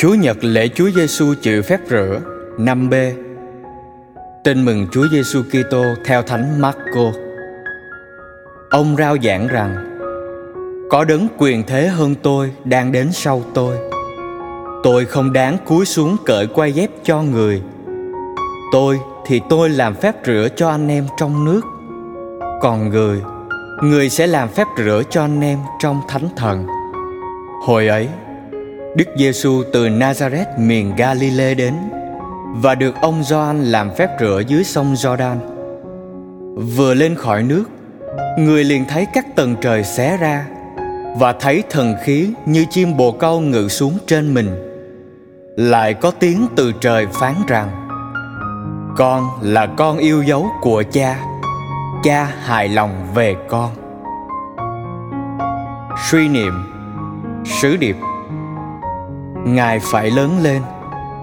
Chúa Nhật lễ Chúa Giêsu chịu phép rửa 5B Tin mừng Chúa Giêsu Kitô theo Thánh Marco. Ông rao giảng rằng: Có đấng quyền thế hơn tôi đang đến sau tôi. Tôi không đáng cúi xuống cởi quay dép cho người. Tôi thì tôi làm phép rửa cho anh em trong nước. Còn người, người sẽ làm phép rửa cho anh em trong thánh thần. Hồi ấy, Đức Giêsu từ Nazareth miền Galilee đến và được ông Gioan làm phép rửa dưới sông Jordan. Vừa lên khỏi nước, người liền thấy các tầng trời xé ra và thấy thần khí như chim bồ câu ngự xuống trên mình. Lại có tiếng từ trời phán rằng: Con là con yêu dấu của cha, cha hài lòng về con. Suy niệm Sứ điệp Ngài phải lớn lên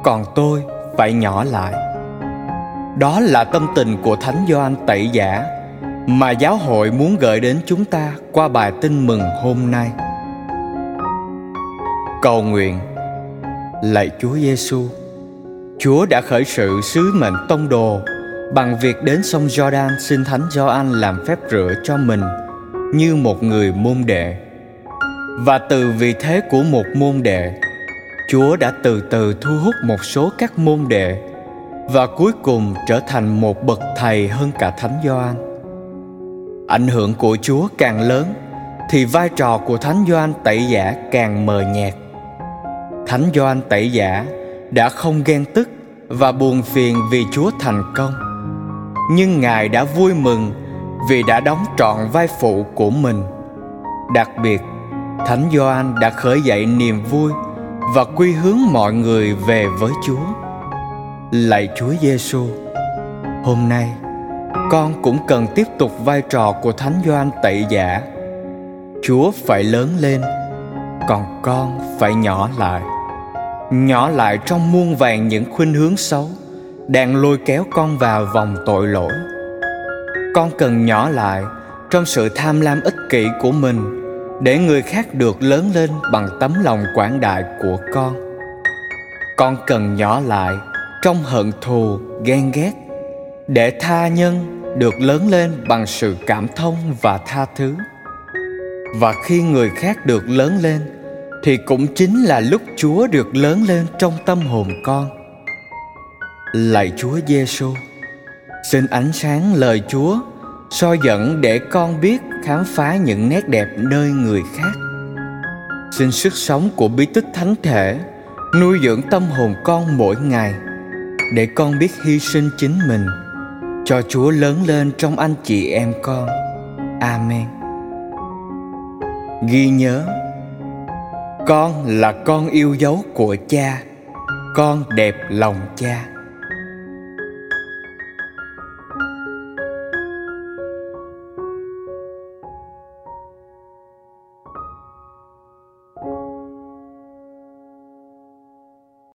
Còn tôi phải nhỏ lại. Đó là tâm tình của Thánh Gioan Tẩy Giả Mà giáo hội muốn gửi đến chúng ta qua bài tin mừng hôm nay. Cầu nguyện Lạy Chúa Giêsu, Chúa đã khởi sự sứ mệnh tông đồ bằng việc đến sông Jordan xin Thánh Gioan làm phép rửa cho mình như một người môn đệ. Và từ vị thế của một môn đệ, Chúa đã từ từ thu hút một số các môn đệ và cuối cùng trở thành một bậc thầy hơn cả Thánh Gioan. Ảnh hưởng của Chúa càng lớn thì vai trò của Thánh Gioan Tẩy Giả càng mờ nhạt. Thánh Gioan Tẩy Giả đã không ghen tức và buồn phiền vì Chúa thành công, nhưng Ngài đã vui mừng vì đã đóng trọn vai phụ của mình. Đặc biệt, Thánh Gioan đã khởi dậy niềm vui và quy hướng mọi người về với Chúa. Lạy Chúa Giêsu, hôm nay con cũng cần tiếp tục vai trò của Thánh Gioan Tẩy Giả. Chúa phải lớn lên, còn con phải nhỏ lại. Nhỏ lại trong muôn vàng những khuynh hướng xấu đang lôi kéo con vào vòng tội lỗi. Con cần nhỏ lại trong sự tham lam ích kỷ của mình để người khác được lớn lên bằng tấm lòng quảng đại của con. Con cần nhỏ lại trong hận thù, ghen ghét, để tha nhân được lớn lên bằng sự cảm thông và tha thứ. Và khi người khác được lớn lên, thì cũng chính là lúc chúa được lớn lên trong tâm hồn con. Lạy chúa giêsu xin ánh sáng lời chúa soi dẫn để con biết khám phá những nét đẹp nơi người khác. Xin sức sống của bí tích thánh thể nuôi dưỡng tâm hồn con mỗi ngày để con biết hy sinh chính mình. Cho chúa lớn lên trong anh chị em con. Amen. Ghi nhớ, con là con yêu dấu của cha, con đẹp lòng cha.